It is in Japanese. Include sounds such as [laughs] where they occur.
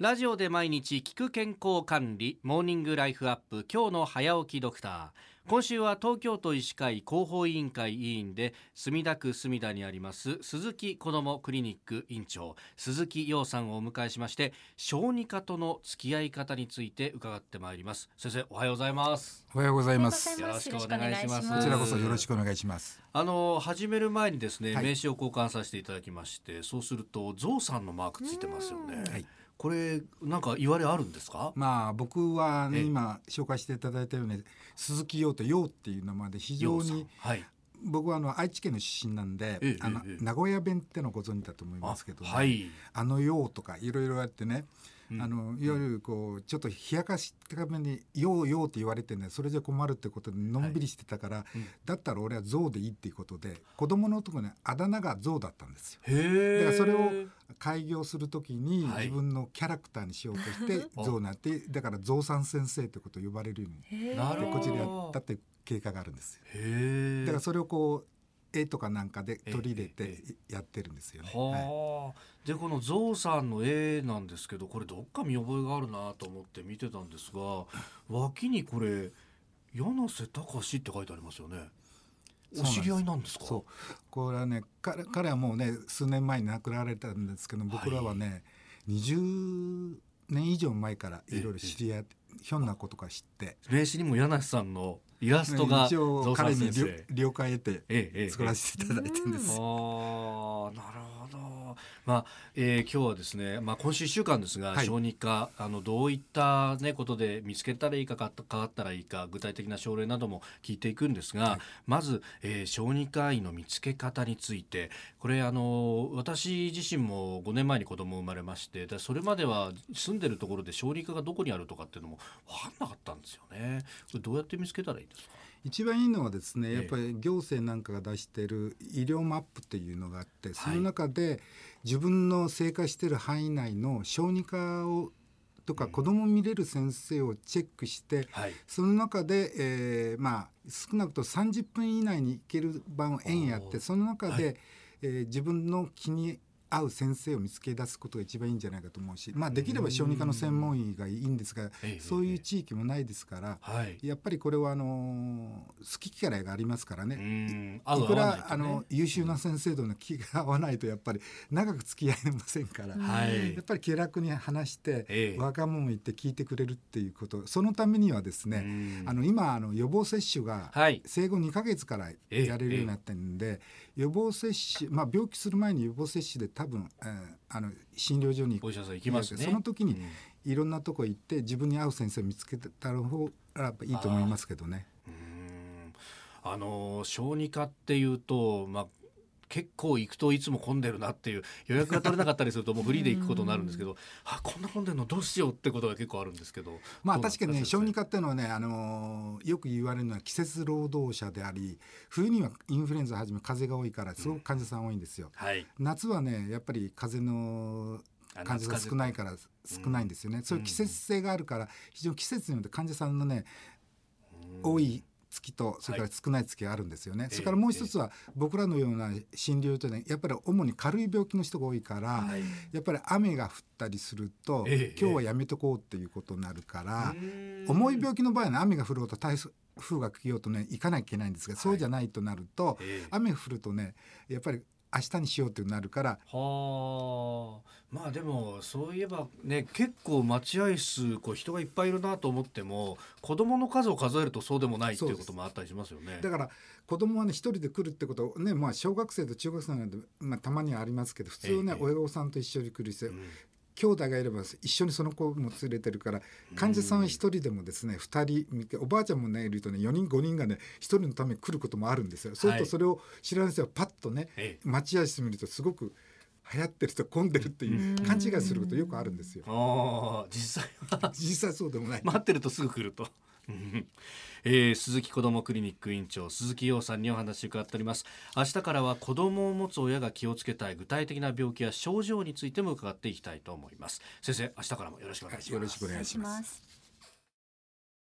ラジオで毎日聞く健康管理モーニングライフアップ今日の早起きドクター。今週は東京都医師会広報委員会委員で墨田区墨田にあります鈴木子どもクリニック院長鈴木陽さんをお迎えしまして小児科との付き合い方について伺ってまいります。先生おはようございます。おはようございます。よろしくお願いします。こちらこそよろしくお願いします。あの始める前にですね、はい。名刺を交換させていただきましてそうするとゾウさんのマークついてますよね、はい。これなんか言われあるんですか？まあ僕は、ね、ええ。今紹介していただいたように鈴木陽と陽っていう名前で非常にはい。僕はあの愛知県の出身なんで、ええあのええ。名古屋弁ってのご存知だと思いますけど、ね。はい。あの陽とかいろいろあってね、うんあのいわゆるこうちょっと冷やかしたために「陽陽」って言われてねそれじゃ困るってことでのんびりしてたから、うん。だったら俺は象でいいっていうことで子供のとこねあだ名が象だったんですよ。だからそれを開業するときにはい。自分のキャラクターにしようとして [laughs] お象になってだから象さん先生ってことを呼ばれるようにこっちでやったっていう経過があるんですよ。だからそれをこう絵とかなんかで取り入れええてやってるんですよね。はいはあ、でこのゾウさんの絵なんですけどこれどっか見覚えがあるなと思って見てたんですが脇にこれ柳瀬隆って書いてありますよね。お知り合いなんですか？そう。これはね彼彼はもうね数年前に亡くなられたんですけど僕らはね、20年以上前からいろいろ知り合ってひょんなことか知って。名刺にも柳瀬さんのイラストが一応彼に了了解得てええええ作らせていただいてるんです。ああなるほど。まあ、えー今日はですね、まあ今週一週間ですが、はい小児科あのどういったねことで見つけたらいいかかかかったらいいか具体的な症例なども聞いていくんですが、はいまず、えー小児科医の見つけ方についてこれあの私自身も5年前に子供生まれましてでそれまでは住んでるところで小児科がどこにあるとかっていうのも分かんなかったんですよね。どうやって見つけたらいいんですか？一番いいのはですねええ。やっぱり行政なんかが出している医療マップっていうのがあってその中で自分の生活している範囲内の小児科をとか子供を見れる先生をチェックして、はい。その中で、えーまあ少なくとも30分以内に行ける番を円やってその中で、はいえー自分の気に合う先生を見つけ出すことが一番いいんじゃないかと思うし、まあ、できれば小児科の専門医がいいんですがええそういう地域もないですから。はい。やっぱりこれはあの好き嫌いがありますからうね。いくらあの優秀な先生との気が合わないとやっぱり長く付き合えませんから、はい。やっぱり気楽に話して、ええ。若者言って聞いてくれるっていうことそのためにはですね、うん。あの今あの予防接種がはい。生後2ヶ月からええやれるようになってるんで、予防接種、まあ、病気する前に予防接種で多分、えーあの診療所にお医者さん行きますね。その時にうんいろんなとこ行って自分に合う先生を見つけた方がいいと思いますけどね。うんあの小児科っていうと、まあ、結構行くといつも混んでるなっていう予約が取れなかったりするともうフリーで行くことになるんですけどあこんな混んでるのどうしようってことが結構あるんですけど。まあ確かにね小児先科っていうのはね、あのーよく言われるのは季節労働者であり冬にはインフルエンザはじめ風邪が多いからすごく患者さん多いんですよ。生はい。夏はねやっぱり風邪のあ患者が少ないから少ないんですよね、そういう季節性があるから非常に季節によって患者さんのね、多い月とそれから少ない月があるんですよね、ええそれからもう一つは僕らのような診療所で、ね、やっぱり主に軽い病気の人が多いから、はい。やっぱり雨が降ったりすると、ええ今日はやめとこうっていうことになるから、うん。重い病気の場合は、ね、雨が降ろうと台風が来ようとね行かなきゃいけないんですが、そうじゃないとなると、ええ。雨降るとねやっぱり明日にしようってなるから。はあ。まあでもそういえばね結構待合室こう人がいっぱいいるなと思っても子供の数を数えるとそうでもないっていうこともあったりしますよね。だから子供はね一人で来るってことねまあ小学生と中学生なんで、まあ、たまにはありますけど普通はね、ええ親御さんと一緒に来るし、うん兄弟がいれば一緒にその子も連れてるから患者さんは一人でもですね二人見ておばあちゃんもねいるとね4人5人がね一人のために来ることもあるんですよ。そうするとそれを知らない人はパッとねええ待合室見るとすごく流行ってると混んでるっていう勘違いすることよくあるんですよ。実際は [laughs] 実際そうでもない。[laughs] 待ってるとすぐ来ると。えー鈴木子どもクリニック院長鈴木陽さんにお話を伺っております。明日からは子供を持つ親が気をつけたい具体的な病気や症状についても伺っていきたいと思います。先生明日からもよろしくお願いします。よろしくお願いしま。す。